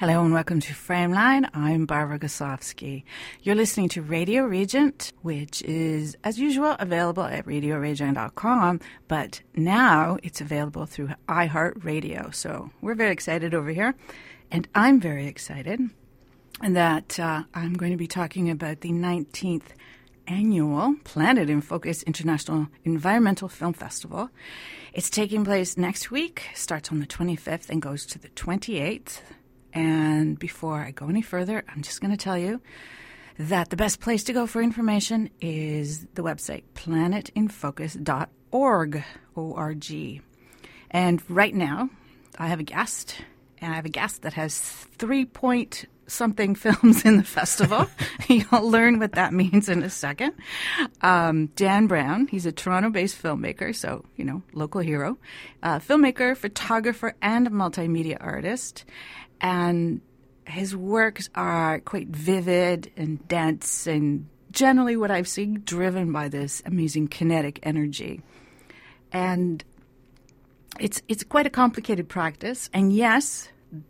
Hello and welcome to Frameline. I'm Barbara Goslawski. You're listening to Radio Regent, which is, as usual, available at radioregent.com, but now it's available through iHeartRadio. So we're very excited over here, and I'm very excited that uh, I'm going to be talking about the 19th annual Planet in Focus International Environmental Film Festival. It's taking place next week, starts on the 25th and goes to the 28th. And before I go any further, I'm just going to tell you that the best place to go for information is the website planetinfocus.org. O-R-G. And right now, I have a guest, and I have a guest that has three point something films in the festival. You'll learn what that means in a second. Um, Dan Browne, he's a Toronto based filmmaker, so, you know, local hero, uh, filmmaker, photographer, and multimedia artist and his works are quite vivid and dense and generally what I've seen driven by this amazing kinetic energy. And it's it's quite a complicated practice and yes,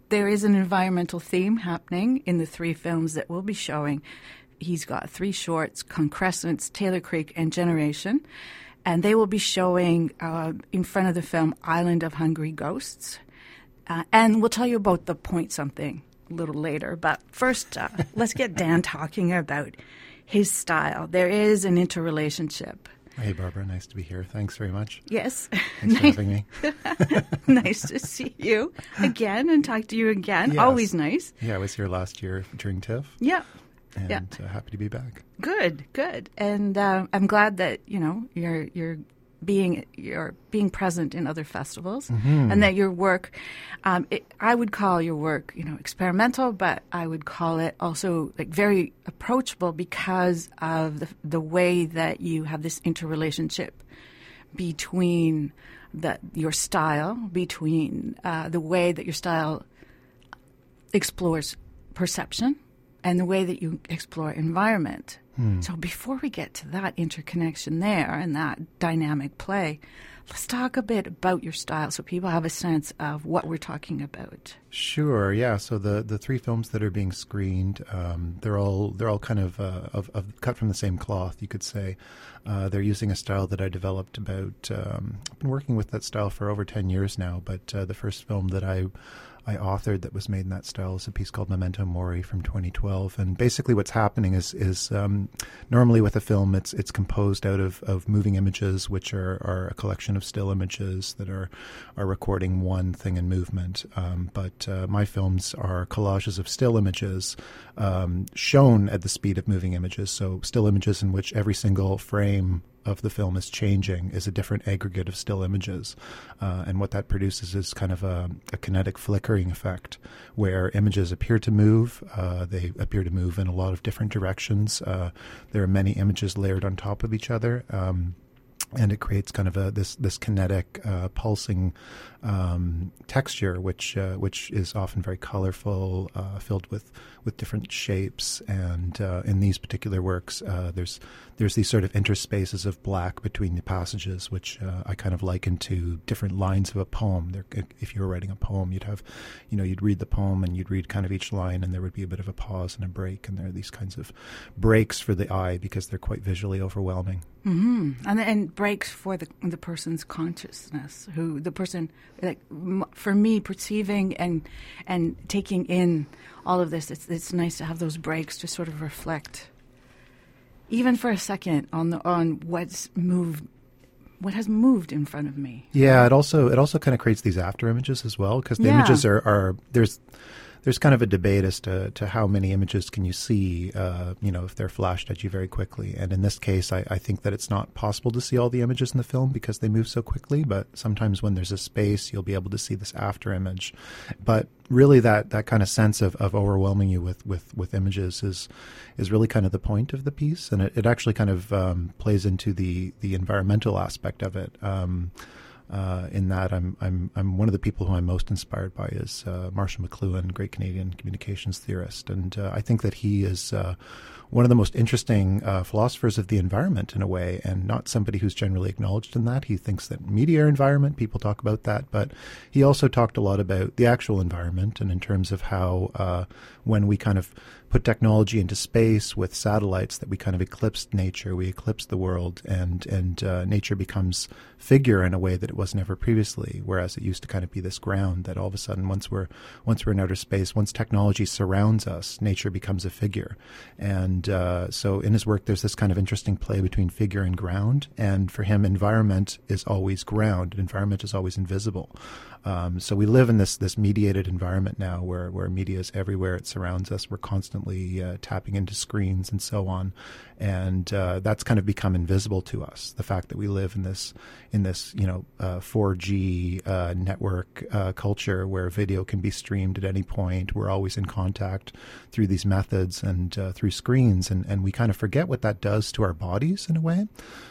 there is an environmental theme happening in the three films that we'll be showing. He's got three shorts, Concrescence, Taylor Creek, and Generation. And they will be showing uh, in front of the film Island of Hungry Ghosts. Uh, and we'll tell you about the point something a little later. But first, uh, let's get Dan talking about his style. There is an interrelationship. Hey, Barbara. Nice to be here. Thanks very much. Yes. Thanks for having me. nice to see you again and talk to you again. Yes. Always nice. Yeah, I was here last year during TIFF. Yeah. And Yeah. uh, happy to be back. Good, good, and uh, I'm glad that you know you're you're being you're being present in other festivals, and that your work, um, it, I would call your work you know experimental, but I would call it also like very approachable because of the the way that you have this interrelationship between the your style, between uh, the way that your style explores perception and the way that you explore environment. So before we get to that interconnection there and that dynamic play, let's talk a bit about your style so people have a sense of what we're talking about. Sure. Yeah. So the, the three films that are being screened, um, they're all they're all kind of, uh, of, of cut from the same cloth. You could say uh, they're using a style that I developed about. Um, I've been working with that style for over ten years now. But uh, the first film that I I authored that was made in that style is a piece called Memento Mori from 2012. And basically, what's happening is is um, normally with a film, it's it's composed out of, of moving images, which are, are a collection of still images that are are recording one thing in movement. Um, but uh, my films are collages of still images um, shown at the speed of moving images. So still images in which every single frame of the film is changing is a different aggregate of still images. Uh, and what that produces is kind of a, a kinetic flickering effect where images appear to move. Uh, they appear to move in a lot of different directions. Uh, there are many images layered on top of each other. Um, and it creates kind of a this this kinetic uh, pulsing um, texture, which uh, which is often very colorful, uh, filled with with different shapes. And uh, in these particular works, uh, there's there's these sort of interspaces of black between the passages, which uh, I kind of liken to different lines of a poem. There, if you were writing a poem, you'd have, you know, you'd read the poem and you'd read kind of each line, and there would be a bit of a pause and a break, and there are these kinds of breaks for the eye because they're quite visually overwhelming. Hmm And and breaks for the the person's consciousness, who the person like m- for me perceiving and and taking in all of this. It's it's nice to have those breaks to sort of reflect, even for a second, on the on what's moved, what has moved in front of me. Yeah, it also it also kind of creates these after images as well because the Yeah. images are, are there's there's kind of a debate as to, to how many images can you see, uh, you know, if they're flashed at you very quickly. And in this case, I, I think that it's not possible to see all the images in the film because they move so quickly. But sometimes when there's a space, you'll be able to see this after image. But really, that, that kind of sense of, of overwhelming you with, with, with images is is really kind of the point of the piece, and it, it actually kind of um, plays into the the environmental aspect of it. Um, uh, in that I'm I'm I'm one of the people who I'm most inspired by is uh, Marshall McLuhan, great Canadian communications theorist, and uh, I think that he is uh, one of the most interesting uh, philosophers of the environment in a way, and not somebody who's generally acknowledged in that. He thinks that media environment, people talk about that, but he also talked a lot about the actual environment and in terms of how uh, when we kind of put technology into space with satellites that we kind of eclipsed nature, we eclipsed the world, and and uh, nature becomes figure in a way that it was never previously. Whereas it used to kind of be this ground that all of a sudden, once we're once we're in outer space, once technology surrounds us, nature becomes a figure. And uh, so, in his work, there's this kind of interesting play between figure and ground. And for him, environment is always ground. Environment is always invisible. Um, so we live in this this mediated environment now, where where media is everywhere. It surrounds us. We're constantly uh, tapping into screens and so on, and uh, that's kind of become invisible to us. The fact that we live in this in this you know uh, 4G uh, network uh, culture where video can be streamed at any point. We're always in contact through these methods and uh, through screens, and and we kind of forget what that does to our bodies in a way.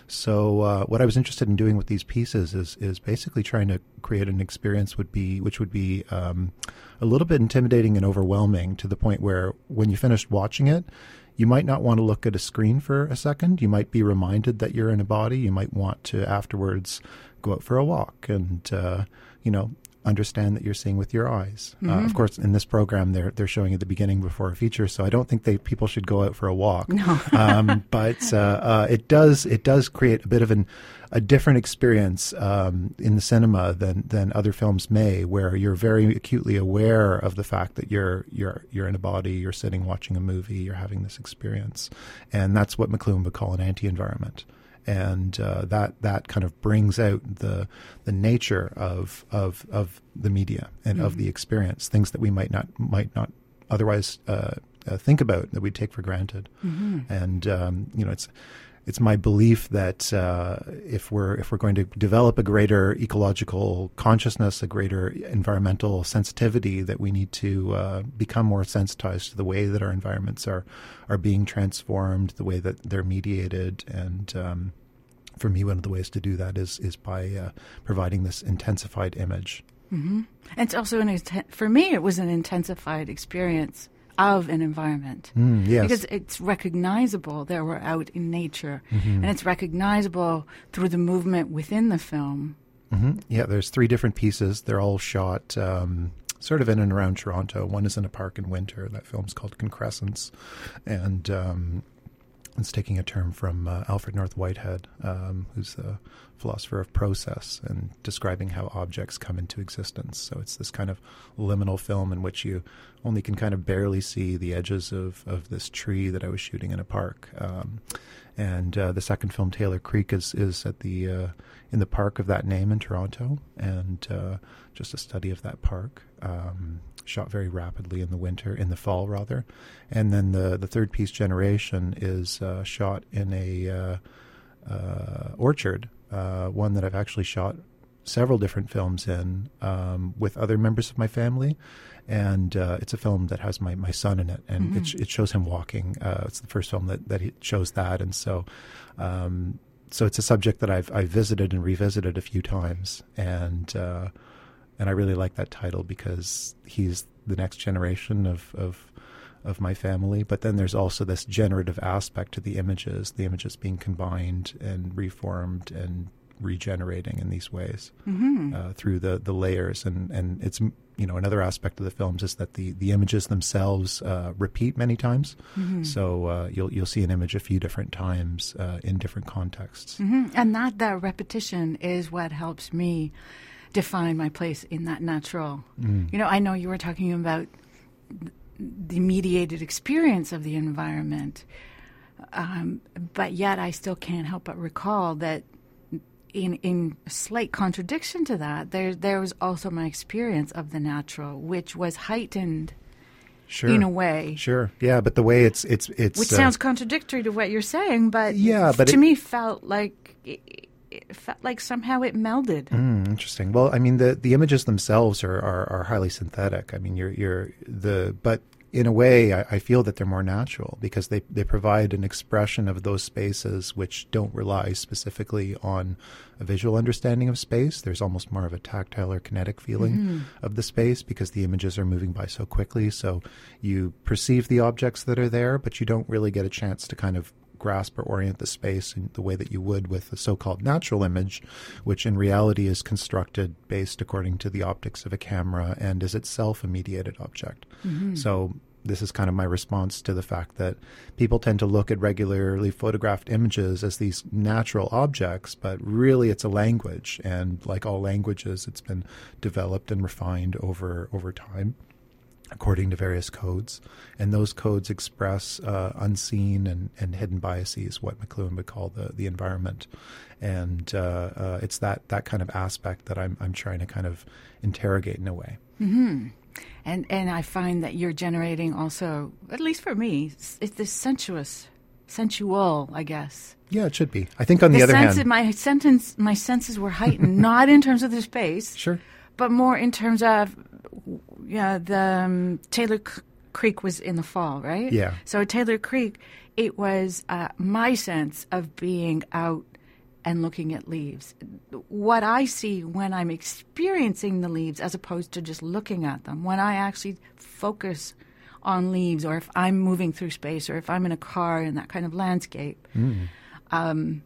So uh, what I was interested in doing with these pieces is is basically trying to create an experience would be which would be um, a little bit intimidating and overwhelming to the point where when you finished watching it you might not want to look at a screen for a second. You might be reminded that you're in a body. You might want to afterwards go out for a walk and, uh, you know, understand that you're seeing with your eyes. Uh, mm-hmm. Uh, of course, in this program, they're they're showing at the beginning before a feature, so I don't think they people should go out for a walk. No. um, but uh, uh, it does it does create a bit of an a different experience um, in the cinema than than other films may, where you're very acutely aware of the fact that you're you're you're in a body, you're sitting watching a movie, you're having this experience, and that's what McLuhan would call an anti-environment and uh, that that kind of brings out the the nature of of of the media and mm-hmm. of the experience, things that we might not might not otherwise uh, uh, think about that we take for granted. Mm-hmm. And um, you know, it's it's my belief that uh, if we're if we're going to develop a greater ecological consciousness, a greater environmental sensitivity, that we need to uh, become more sensitized to the way that our environments are are being transformed, the way that they're mediated, and um, for me, one of the ways to do that is is by uh, providing this intensified image. Mm-hmm. And it's also an for me, it was an intensified experience of an environment. Mm, yes. Because it's recognizable that we're out in nature, mm-hmm. and it's recognizable through the movement within the film. Mm-hmm. Yeah, there's three different pieces. They're all shot um, sort of in and around Toronto. One is in a park in winter. That film's called Concrescence, and um, it's taking a term from uh, Alfred North Whitehead, um, who's a philosopher of process, and describing how objects come into existence. So it's this kind of liminal film in which you only can kind of barely see the edges of, of this tree that I was shooting in a park. Um, and uh, the second film, Taylor Creek, is is at the uh, in the park of that name in Toronto, and uh, just a study of that park. Um, shot very rapidly in the winter, in the fall rather, and then the the third piece, Generation, is uh, shot in a uh, uh, orchard, uh, one that I've actually shot several different films in um, with other members of my family. And uh, it's a film that has my, my son in it, and mm-hmm. it, it shows him walking. Uh, it's the first film that, that shows that, and so um, so it's a subject that I've I've visited and revisited a few times, and uh, and I really like that title because he's the next generation of of of my family. But then there's also this generative aspect to the images, the images being combined and reformed and regenerating in these ways mm-hmm. uh, through the the layers. And and it's you know another aspect of the films is that the the images themselves uh, repeat many times. Mm-hmm. So uh, you'll you'll see an image a few different times uh, in different contexts. Mm-hmm. And that that repetition is what helps me define my place in that natural. Mm. You know, I know you were talking about the mediated experience of the environment, um, but yet I still can't help but recall that in in slight contradiction to that, there there was also my experience of the natural, which was heightened. Sure. In a way. Sure. Yeah, but the way it's it's it's which uh, sounds contradictory to what you're saying, but yeah, but to it, me felt like it felt like somehow it melded. Mm, interesting. Well, I mean, the the images themselves are, are, are highly synthetic. I mean, you're you're the but in a way, I, I, feel that they're more natural because they, they provide an expression of those spaces which don't rely specifically on a visual understanding of space. There's almost more of a tactile or kinetic feeling mm-hmm. of the space because the images are moving by so quickly. So you perceive the objects that are there, but you don't really get a chance to kind of grasp or orient the space in the way that you would with a so-called natural image, which in reality is constructed based according to the optics of a camera and is itself a mediated object. Mm-hmm. So this is kind of my response to the fact that people tend to look at regularly photographed images as these natural objects, but really it's a language, and like all languages, it's been developed and refined over over time according to various codes. And those codes express uh, unseen and, and hidden biases, what McLuhan would call the, the environment. And uh, uh, it's that, that kind of aspect that I'm, I'm trying to kind of interrogate in a way. Mm-hmm. And, and I find that you're generating also, at least for me, it's this sensuous, sensual, I guess. Yeah, it should be. I think on the, the other hand, my sentence, my senses were heightened, not in terms of the space, sure, but more in terms of yeah, the um, Taylor C- Creek was in the fall, right? Yeah. So Taylor Creek, it was uh, my sense of being out and looking at leaves. What I see when I'm experiencing the leaves, as opposed to just looking at them, when I actually focus on leaves, or if I'm moving through space, or if I'm in a car in that kind of landscape. Mm. Um,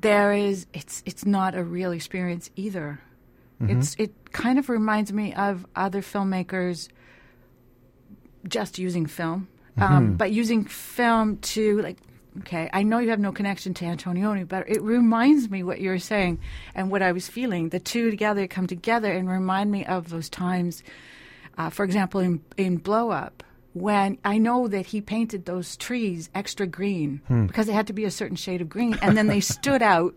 there is it's it's not a real experience either Mm-hmm. It's it kind of reminds me of other filmmakers just using film, um, mm-hmm. um, but using film to like. Okay, I know you have no connection to Antonioni, but it reminds me what you're saying and what I was feeling. The two together come together and remind me of those times. Uh, for example, in in Blow Up, when I know that he painted those trees extra green hmm. because they had to be a certain shade of green, and then they stood out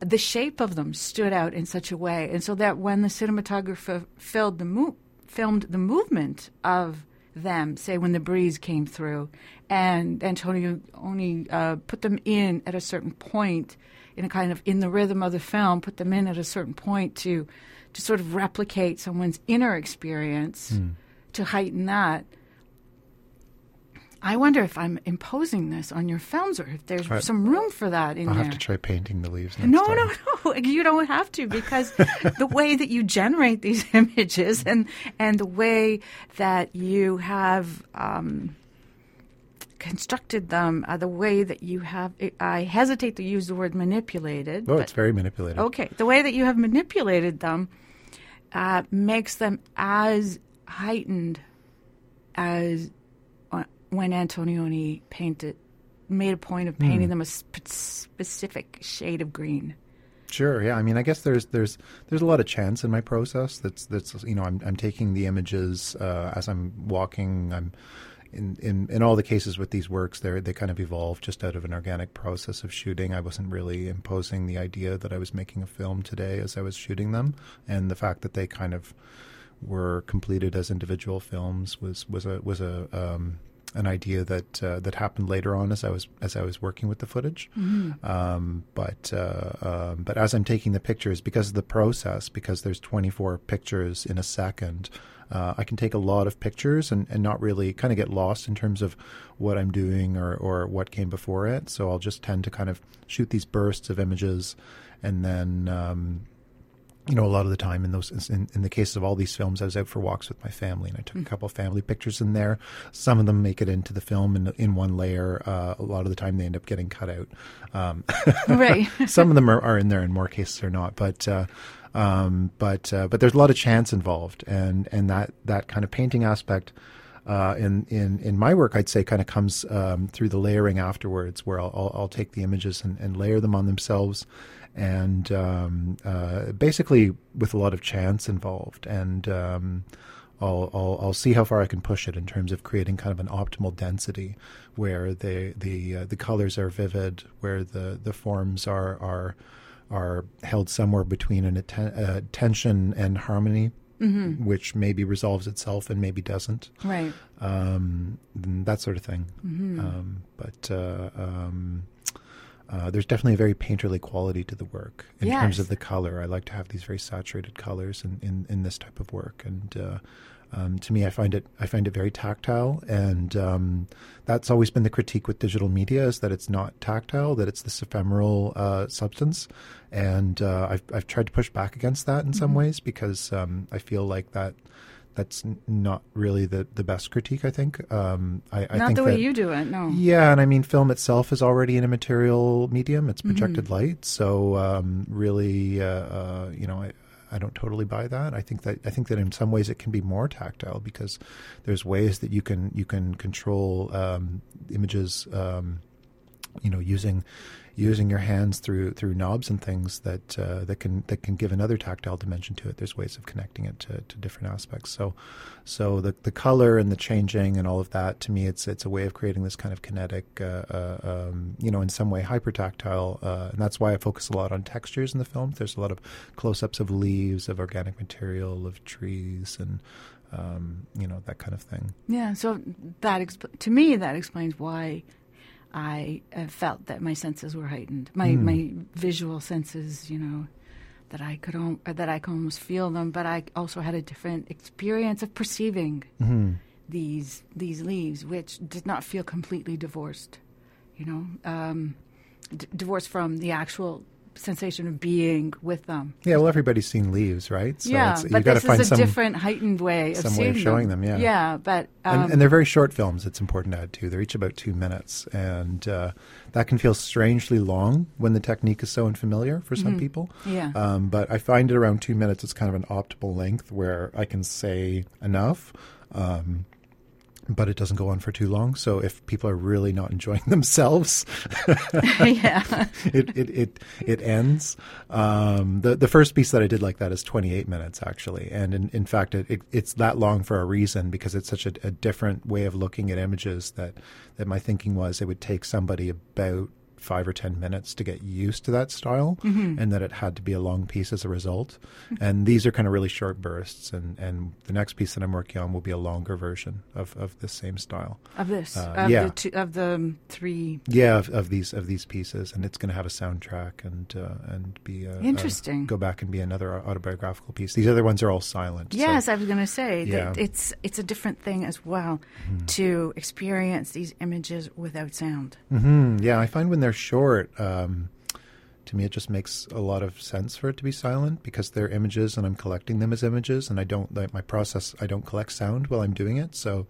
the shape of them stood out in such a way, and so that when the cinematographer filmed the mo- filmed the movement of them, say when the breeze came through, and Antonio only uh, put them in at a certain point, in a kind of in the rhythm of the film, put them in at a certain point to to sort of replicate someone's inner experience, mm. to heighten that. I wonder if I'm imposing this on your films or if there's right. some room for that in I'll there. have to try painting the leaves. no, time. no, no. You don't have to because the way that you generate these images and and the way that you have um, constructed them, uh, the way that you have. I hesitate to use the word manipulated. Oh, it's very manipulated. Okay, the way that you have manipulated them uh, makes them as heightened as when Antonioni painted, made a point of painting mm. them a sp- specific shade of green. Sure. Yeah. I mean, I guess there's there's there's a lot of chance in my process. That's that's you know I'm I'm taking the images uh, as I'm walking. I'm in, in in all the cases with these works, they they kind of evolved just out of an organic process of shooting. I wasn't really imposing the idea that I was making a film today as I was shooting them, and the fact that they kind of were completed as individual films was was a was a um, an idea that uh, that happened later on as I was as I was working with the footage. Mm-hmm. Um, but uh, um, but as I'm taking the pictures, because of the process, because there's 24 pictures in a second, uh, I can take a lot of pictures and, and not really kind of get lost in terms of what I'm doing or or what came before it. So I'll just tend to kind of shoot these bursts of images, and then. Um, you know, a lot of the time in those, in, in, the case of all these films, I was out for walks with my family, and I took mm. a couple of family pictures in there. Some of them make it into the film in, in one layer. Uh, a lot of the time, they end up getting cut out. Um, right. some of them are, are, in there, in more cases, are not. But uh, um, but uh, but there's a lot of chance involved, and and that that kind of painting aspect. Uh, in, in in my work, I'd say kind of comes um, through the layering afterwards, where I'll, I'll, I'll take the images and, and, layer them on themselves, and um, uh, basically with a lot of chance involved. And um, I'll, I'll, I'll see how far I can push it in terms of creating kind of an optimal density, where the the uh, the colors are vivid, where the, the forms are are are held somewhere between an atten- uh, tension and harmony. Mm-hmm. Which maybe resolves itself and maybe doesn't, right? Um, that sort of thing. Mm-hmm. Um, but uh, there's definitely a very painterly quality to the work in yes. terms of the color. I like to have these very saturated colors in, in, in this type of work, and uh, um, to me, I find it I find it very tactile, and um, that's always been the critique with digital media is that it's not tactile, that it's this ephemeral uh, substance, and uh, I've I've tried to push back against that in some Mm-hmm. ways because um, I feel like that that's not really the the best critique. I think um, I, I Not think the way that- you do it, no. yeah, and I mean, film itself is already an immaterial medium. It's projected Mm-hmm. light, so um, really, uh, uh, you know, I, I don't totally buy that. I think that I think that in some ways it can be more tactile because there's ways that you can you can control um, images, um, you know, using using your hands through through knobs and things that uh, that can that can give another tactile dimension to it. There's ways of connecting it to, to different aspects. So so the the color and the changing and all of that to me it's it's a way of creating this kind of kinetic uh, uh, um, you know in some way hyper tactile uh, and that's why I focus a lot on textures in the film. There's a lot of close ups of leaves, of organic material, of trees and um, you know that kind of thing. Yeah, so that expl- to me that explains why I felt that my senses were heightened. My Hmm. my visual senses, you know, that I could uh, that I could almost feel them, but I also had a different experience of perceiving Mm-hmm. these these leaves, which did not feel completely divorced. You know, um, d- divorced from the actual sensation of being with them. Yeah, well, everybody's seen leaves, right? So yeah, it's, but this find is a some, different heightened way of some way seeing of showing them, yeah. yeah, but um, and, and they're very short films. It's important to add too. They're each about two minutes, and uh, that can feel strangely long when the technique is so unfamiliar for some Mhm. people. yeah. Um, but I find it around two minutes is kind of an optimal length where I can say enough. Um, but it doesn't go on for too long. So if people are really not enjoying themselves, yeah. it, it, it, it ends. Um, the, the first piece that I did like that is 28 minutes actually. And in, in fact, it, it, it's that long for a reason because it's such a, a different way of looking at images that, that my thinking was it would take somebody about five or 10 minutes to get used to that style Mhm. and that it had to be a long piece as a result. And these are kind of really short bursts. And, and the next piece that I'm working on will be a longer version of, of the same style. of this Uh, of yeah. the two, of the um, three Yeah, of, of these of these pieces, and it's going to have a soundtrack and uh, and be uh, Interesting. Uh, go back and be another autobiographical piece. These other ones are all silent. so- yes i was going to say that it's it's a different thing as well Mhm. to experience these images without sound Mhm. Yeah, I find when they're short, um, to me, it just makes a lot of sense for it to be silent because they're images, and I'm collecting them as images, and I don't like my process. I don't collect sound while I'm doing it, so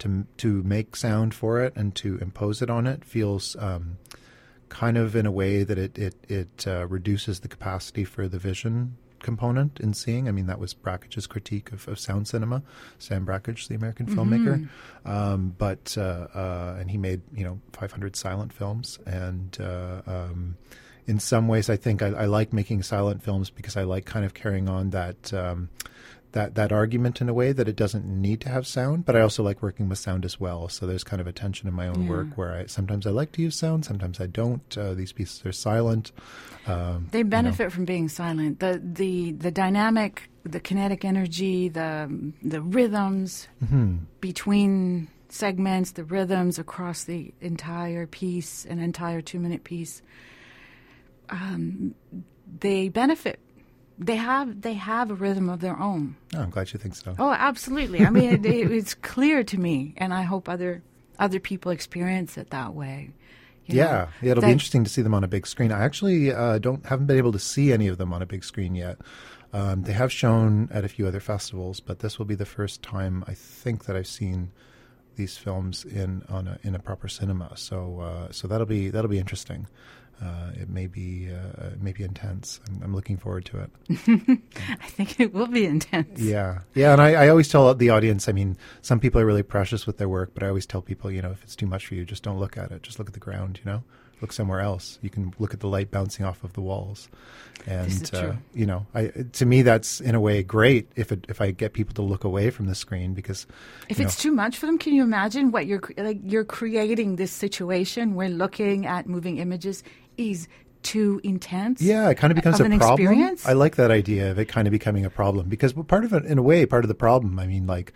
to to make sound for it and to impose it on it feels. Um, kind of in a way that it it it uh, reduces the capacity for the vision component in seeing. I mean, that was Brakhage's critique of, of sound cinema. Stan Brakhage, the American filmmaker, Mhm. um, but uh, uh, and he made you know 500 silent films, and uh, um, in some ways, I think I, I like making silent films because I like kind of carrying on that. Um, that, that argument in a way that it doesn't need to have sound, but I also like working with sound as well. So there's kind of a tension in my own Yeah. work where I sometimes I like to use sound, sometimes I don't. Uh, these pieces are silent. Um, they you know. benefit from being silent the the the dynamic the kinetic energy the the rhythms Mhm. between segments the rhythms across the entire piece an entire two minute piece um, they benefit they have they have a rhythm of their own Oh, I'm glad you think so. Oh, absolutely. I mean, it, it, it's clear to me, and I hope other other people experience it that way. you yeah, yeah, it'll that- be interesting to see them on a big screen. I actually uh, don't haven't been able to see any of them on a big screen yet. Um, they have shown at a few other festivals, but this will be the first time I think that I've seen these films in on a, in a proper cinema. So uh, so that'll be that'll be interesting. Uh, it may be uh, it may be intense. I'm, I'm looking forward to it. I think it will be intense. Yeah, yeah, and I, I always tell the audience. I mean, some people are really precious with their work, but I always tell people, you know, if it's too much for you, just don't look at it. Just look at the ground. You know, look somewhere else. You can look at the light bouncing off of the walls, and uh, you know, I to me that's in a way great if it if I get people to look away from the screen because If it's too much for them, can you imagine what you're like? You're creating this situation where looking at moving images is too intense. Yeah, it kind of becomes of a an problem. experience? I like that idea of it kind of becoming a problem because part of it, in a way, part of the problem. I mean, like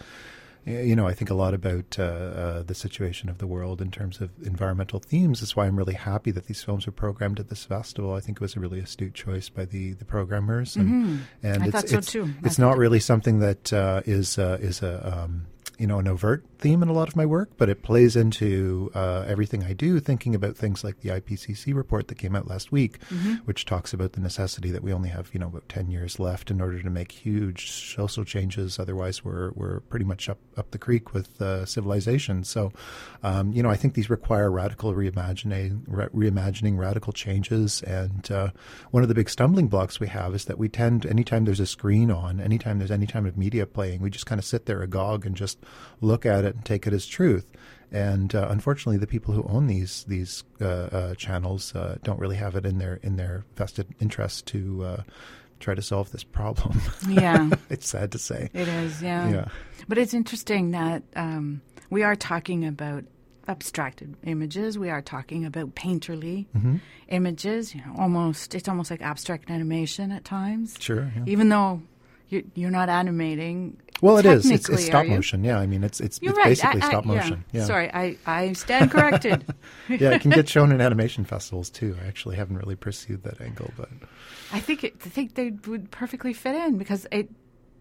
you know, I think a lot about uh, uh, the situation of the world in terms of environmental themes. That's why I'm really happy that these films were programmed at this festival. I think it was a really astute choice by the, the programmers, and, mm-hmm. and I it's so it's, too. it's not really something that uh, is uh, is a um, you know an overt theme in a lot of my work, but it plays into uh, everything I do. Thinking about things like the IPCC report that came out last week, Mm-hmm. which talks about the necessity that we only have you know about ten years left in order to make huge social changes. Otherwise, we're we're pretty much up up the creek with uh, civilization. So, um, you know, I think these require radical reimagining, re- reimagining, radical changes. And uh, one of the big stumbling blocks we have is that we tend, anytime there's a screen on, anytime there's any time of media playing, we just kind of sit there agog and just look at it and take it as truth. And uh, unfortunately, the people who own these these uh, uh, channels uh, don't really have it in their in their vested interest to uh, try to solve this problem. Yeah, it's sad to say. it is. Yeah. Yeah. But it's interesting that um, we are talking about abstracted images. We are talking about painterly Mm-hmm. images. You know, almost it's almost like abstract animation at times. Sure. Yeah. Even though you're, you're not animating. Well, it is. It's, it's stop motion. Yeah, I mean, it's it's, it's right. basically I- I- stop yeah. motion. Yeah. Sorry, I, I stand corrected. yeah, it can get shown in animation festivals too. I actually haven't really pursued that angle, but I think it, I think they would perfectly fit in because it.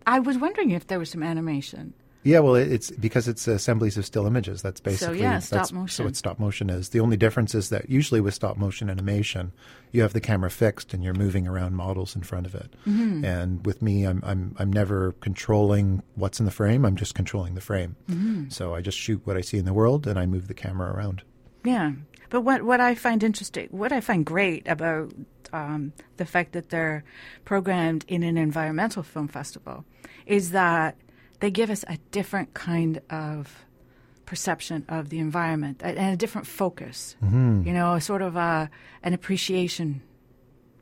I was wondering if there was some animation. Yeah, well, it's because it's assemblies of still images. That's basically so. yeah, stop So what stop motion is. The only difference is that usually with stop motion animation, you have the camera fixed and you're moving around models in front of it. Mm-hmm. And with me, I'm I'm I'm never controlling what's in the frame. I'm just controlling the frame. Mm-hmm. So I just shoot what I see in the world and I move the camera around. Yeah, but what what I find interesting, what I find great about um, the fact that they're programmed in an environmental film festival is that they give us a different kind of perception of the environment and a different focus. Mm-hmm. You know, sort of a, an appreciation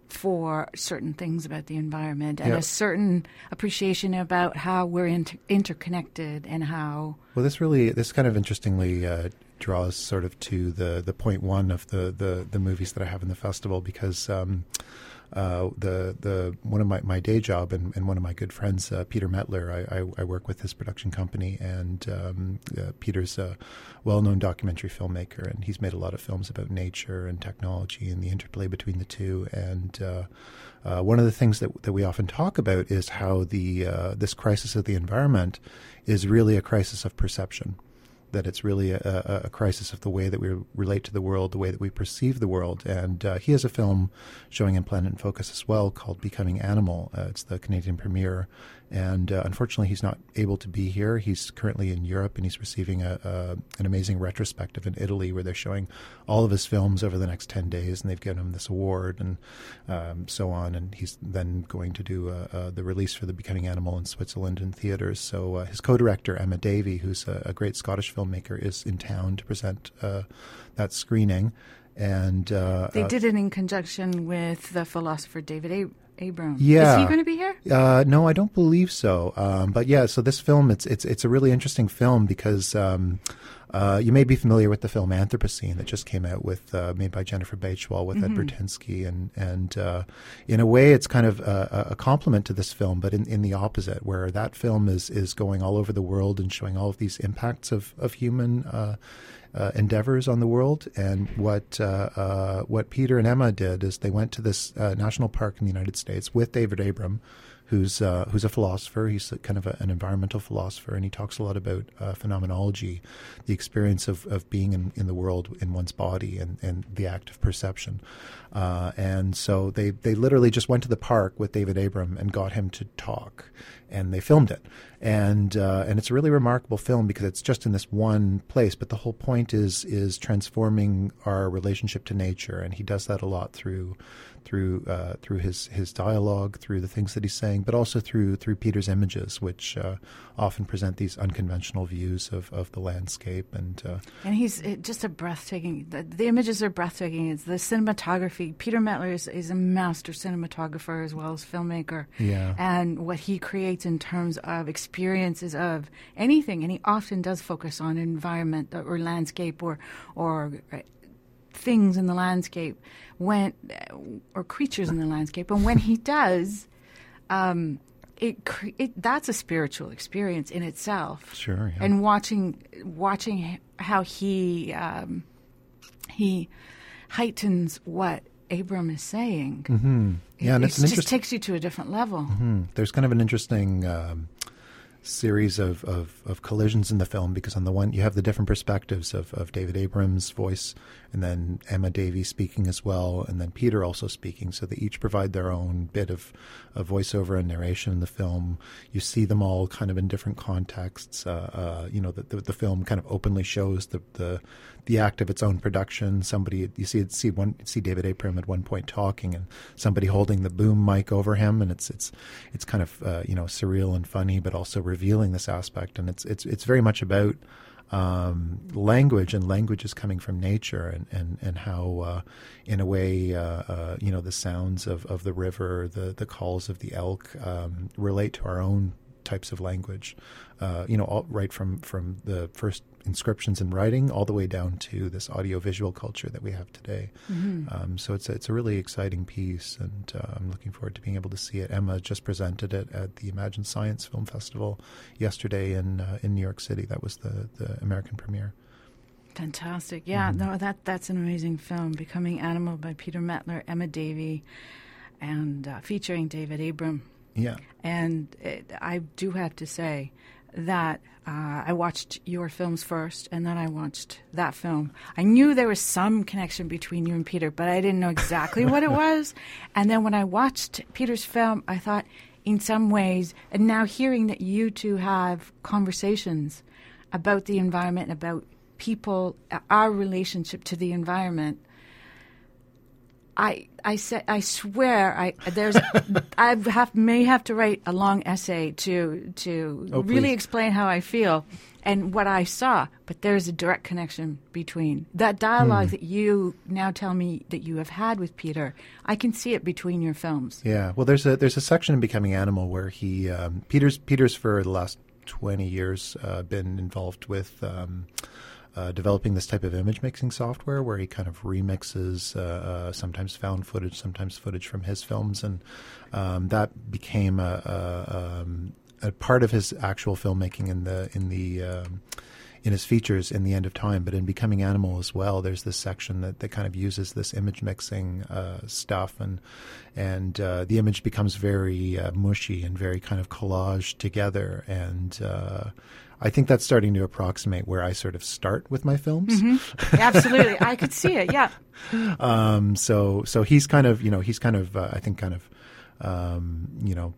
for certain things about the environment and Yeah. a certain appreciation about how we're inter- interconnected and how Well, this really, this kind of interestingly uh, draws sort of to the the point one of the the, the movies that I have in the festival because. Um, uh, the the one of my, my day job and, and one of my good friends, uh, Peter Mettler, I, I, I work with his production company, and um, uh, Peter's a well-known documentary filmmaker, and he's made a lot of films about nature and technology and the interplay between the two. And uh, uh, one of the things that that we often talk about is how the uh, this crisis of the environment is really a crisis of perception. That it's really a, a, crisis of the way that we relate to the world, the way that we perceive the world. And uh, he has a film showing in Planet Focus as well called Becoming Animal. Uh, it's the Canadian premiere. And uh, unfortunately, he's not able to be here. He's currently in Europe and he's receiving a, a, an amazing retrospective in Italy where they're showing all of his films over the next 10 days. And they've given him this award and um, so on. And he's then going to do uh, uh, the release for the Becoming Animal in Switzerland in theaters. So uh, his co director, Emma Davie, who's a, a great Scottish filmmaker, is in town to present uh, that screening. And uh, they did it in conjunction with the philosopher David Ab- Abram. Yeah. Is he going to be here? Uh, no, I don't believe so. Um, but yeah, so this film, it's it's it's a really interesting film because um, uh, you may be familiar with the film Anthropocene that just came out with uh, made by Jennifer Baichwal with Ed Burtynsky, and and uh, in a way, it's kind of a, a complement to this film, but in, in the opposite, where that film is is going all over the world and showing all of these impacts of of human. Uh, uh, endeavors on the world. And what uh, uh, what Peter and Emma did is they went to this uh, national park in the United States with David Abram, who's uh, who's a philosopher. He's kind of a, an environmental philosopher, and he talks a lot about uh, phenomenology, the experience of, of being in, in the world in one's body, and, and the act of perception. Uh, and so they they literally just went to the park with David Abram and got him to talk, and they filmed it. And uh, and it's a really remarkable film because it's just in this one place, but the whole point is is transforming our relationship to nature, and he does that a lot through through uh, through his his dialogue, through the things that he's saying, but also through through Peter's images, which uh, often present these unconventional views of, of the landscape. And uh, And he's it, just a breathtaking. The, the images are breathtaking. It's the cinematography. Peter Mettler is, is a master cinematographer as well as filmmaker. Yeah. And what he creates in terms of experiences of anything, and he often does focus on environment or landscape or or uh, things in the landscape when or creatures in the landscape. And when he does. Um, it, cre- it that's a spiritual experience in itself. Sure, yeah. And watching watching how he um, he heightens what Abram is saying. Mm-hmm. Yeah, and it it's an just interest- takes you to a different level. Hmm. There's kind of an interesting um, series of, of, of collisions in the film because on the one you have the different perspectives of, of David Abrams' voice and then Emma Davie speaking as well and then Peter also speaking. So they each provide their own bit of, of voiceover and narration in the film. You see them all kind of in different contexts. Uh, uh, you know the, the, the film kind of openly shows the, the the act of its own production. Somebody you see see one see David Abram at one point talking and somebody holding the boom mic over him and it's it's it's kind of uh, you know surreal and funny but also revealing this aspect and it's it's it's very much about um, language and language is coming from nature and and and how uh, in a way uh, uh, you know the sounds of, of the river the the calls of the elk um, relate to our own types of language uh, you know all, right from from the first inscriptions in writing all the way down to this audiovisual culture that we have today Mm-hmm. um, so it's a, it's a really exciting piece and uh, I'm looking forward to being able to see it Emma just presented it at the Imagine Science Film Festival yesterday in uh, in New York City that was the the American premiere Fantastic. Yeah, Mm-hmm. no, that that's an amazing film. Becoming Animal by Peter Mettler, Emma Davie, and uh, featuring David Abram. Yeah And it, I do have to say that uh, I watched your films first, and then I watched that film. I knew there was some connection between you and Peter, but I didn't know exactly what it was. And then when I watched Peter's film, I thought, in some ways, and now hearing that you two have conversations about the environment, about people, our relationship to the environment. I I say I swear I there's I have may have to write a long essay to to Oh, really please. explain how I feel and what I saw. But there's a direct connection between that dialogue Hmm. that you now tell me that you have had with Peter. I can see it between your films. Yeah, well, there's a there's a section in Becoming Animal where he um, Peter's Peter's for the last twenty years uh, been involved with um, uh, developing this type of image mixing software where he kind of remixes uh, uh, sometimes found footage, sometimes footage from his films, and um, that became a, a, um, a part of his actual filmmaking in the in the um, in his features in the end of time, but in Becoming Animal as well, there's this section that, that kind of uses this image mixing uh, stuff, and and uh, the image becomes very uh, mushy and very kind of collage together, and uh, I think that's starting to approximate where I sort of start with my films. Absolutely, I could see it. Yeah, Um, so so he's kind of you know he's kind of uh, I think kind of um, you know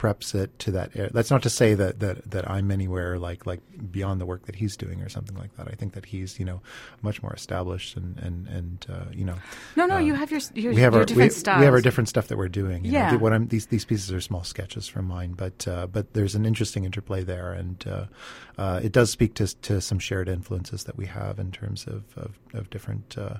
preps it to that. Air. That's not to say that, that that I'm anywhere like like beyond the work that he's doing or something like that. I think that he's you know much more established and and and uh, you know no, no, uh, you have your your, we have your our different we, styles. we have our different stuff that we're doing. you know. Yeah. The- what I'm these these pieces are small sketches from mine, but uh, but there's an interesting interplay there, and uh, uh, it does speak to to some shared influences that we have in terms of of, of different uh,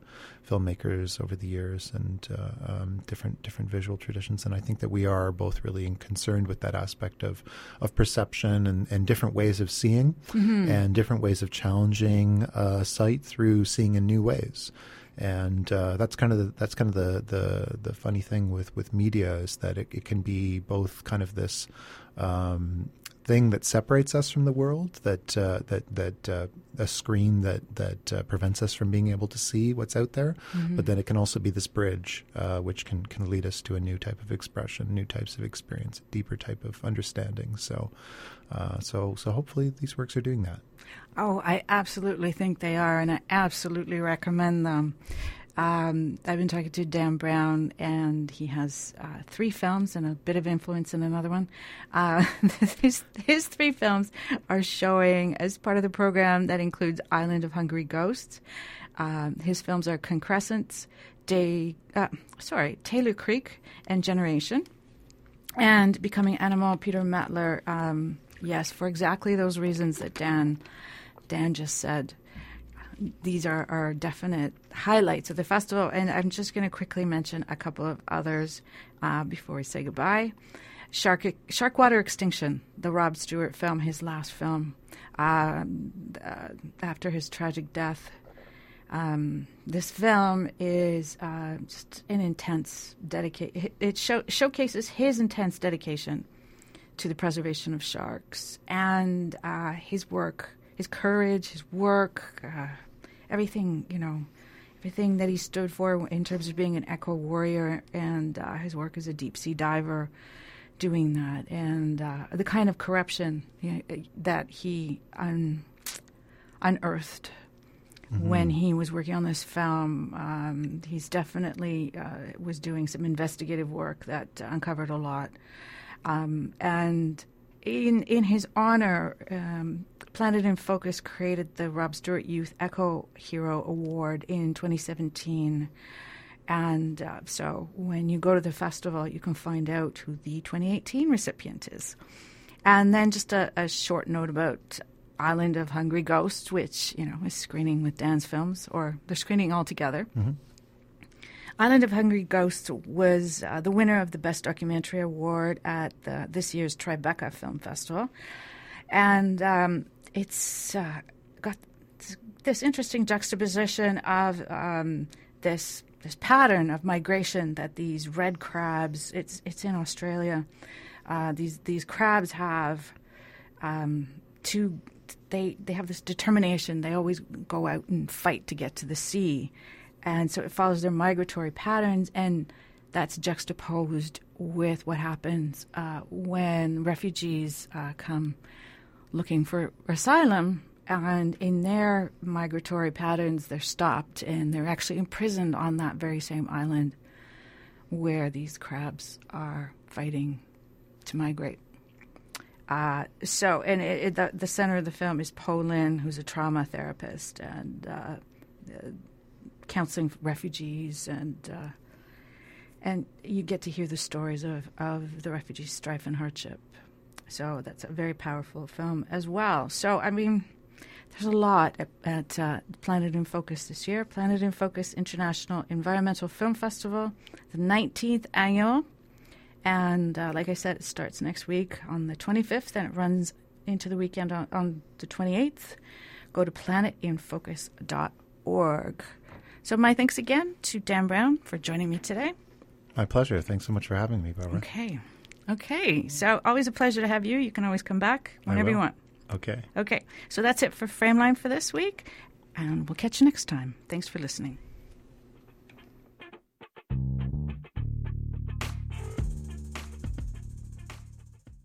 filmmakers over the years and uh, um, different different visual traditions. And I think that we are both really concerned with that aspect of of perception and, and different ways of seeing and different ways of challenging uh, sight through seeing in new ways and uh, that's kind of the, that's kind of the, the the funny thing with with media is that it, it can be both kind of this um, thing that separates us from the world that uh, that that uh, a screen that that uh, prevents us from being able to see what's out there, but then it can also be this bridge uh, which can can lead us to a new type of expression, new types of experience, a deeper type of understanding. So. Uh, so, so hopefully these works are doing that. Oh, I absolutely think they are, and I absolutely recommend them. Um, I've been talking to Dan Browne, and he has uh, three films and a bit of influence in another one. Uh, his, his three films are showing as part of the program that includes Island of Hungry Ghosts. Um, his films are Concrescence, Day, uh, sorry, Taylor Creek, and Generation. And Becoming Animal, Peter Mettler, um, yes, for exactly those reasons that Dan Dan just said. These are, are definite highlights of the festival, and I'm just going to quickly mention a couple of others uh, before we say goodbye. Shark Sharkwater Extinction, the Rob Stewart film, his last film, um, uh, after his tragic death. Um, this film is uh, just an intense dedication. It show- showcases his intense dedication to the preservation of sharks. And uh, his work, his courage, his work, uh, everything, you know, everything that he stood for in terms of being an eco warrior and uh, his work as a deep sea diver doing that and uh, the kind of corruption you know, that he un- unearthed mm-hmm. when he was working on this film. Um, he's definitely uh, was doing some investigative work that uncovered a lot. Um, and in in his honor, um, Planet in Focus created the Rob Stewart Youth Eco Hero Award in 2017. And uh, so when you go to the festival, you can find out who the 2018 recipient is. And then just a, a short note about Island of Hungry Ghosts, which, you know, is screening with Dan's films, or they're screening all together. Mm-hmm. Island of Hungry Ghosts was uh, the winner of the Best Documentary Award at the, this year's Tribeca Film Festival. And um, it's uh, got this interesting juxtaposition of um, this this pattern of migration that these red crabs it's it's in Australia uh, these these crabs have um, to they they have this determination they always go out and fight to get to the sea and so it follows their migratory patterns and that's juxtaposed with what happens uh, when refugees uh, come looking for asylum and in their migratory patterns, they're stopped and they're actually imprisoned on that very same island where these crabs are fighting to migrate. Uh, so, and it, it, the, the, center of the film is Poh Lin, who's a trauma therapist and uh, counseling refugees, and uh, and you get to hear the stories of, of the refugee strife and hardship. So that's a very powerful film as well. So, I mean, there's a lot at, at uh, Planet in Focus this year. Planet in Focus International Environmental Film Festival, the 19th annual. And uh, like I said, it starts next week on the 25th and it runs into the weekend on, on the 28th. Go to planetinfocus.org. So, my thanks again to Dan Browne for joining me today. My pleasure. Thanks so much for having me, Barbara. Okay. Okay. So, always a pleasure to have you. You can always come back whenever you want. Okay. Okay. So that's it for Frameline for this week, and we'll catch you next time. Thanks for listening.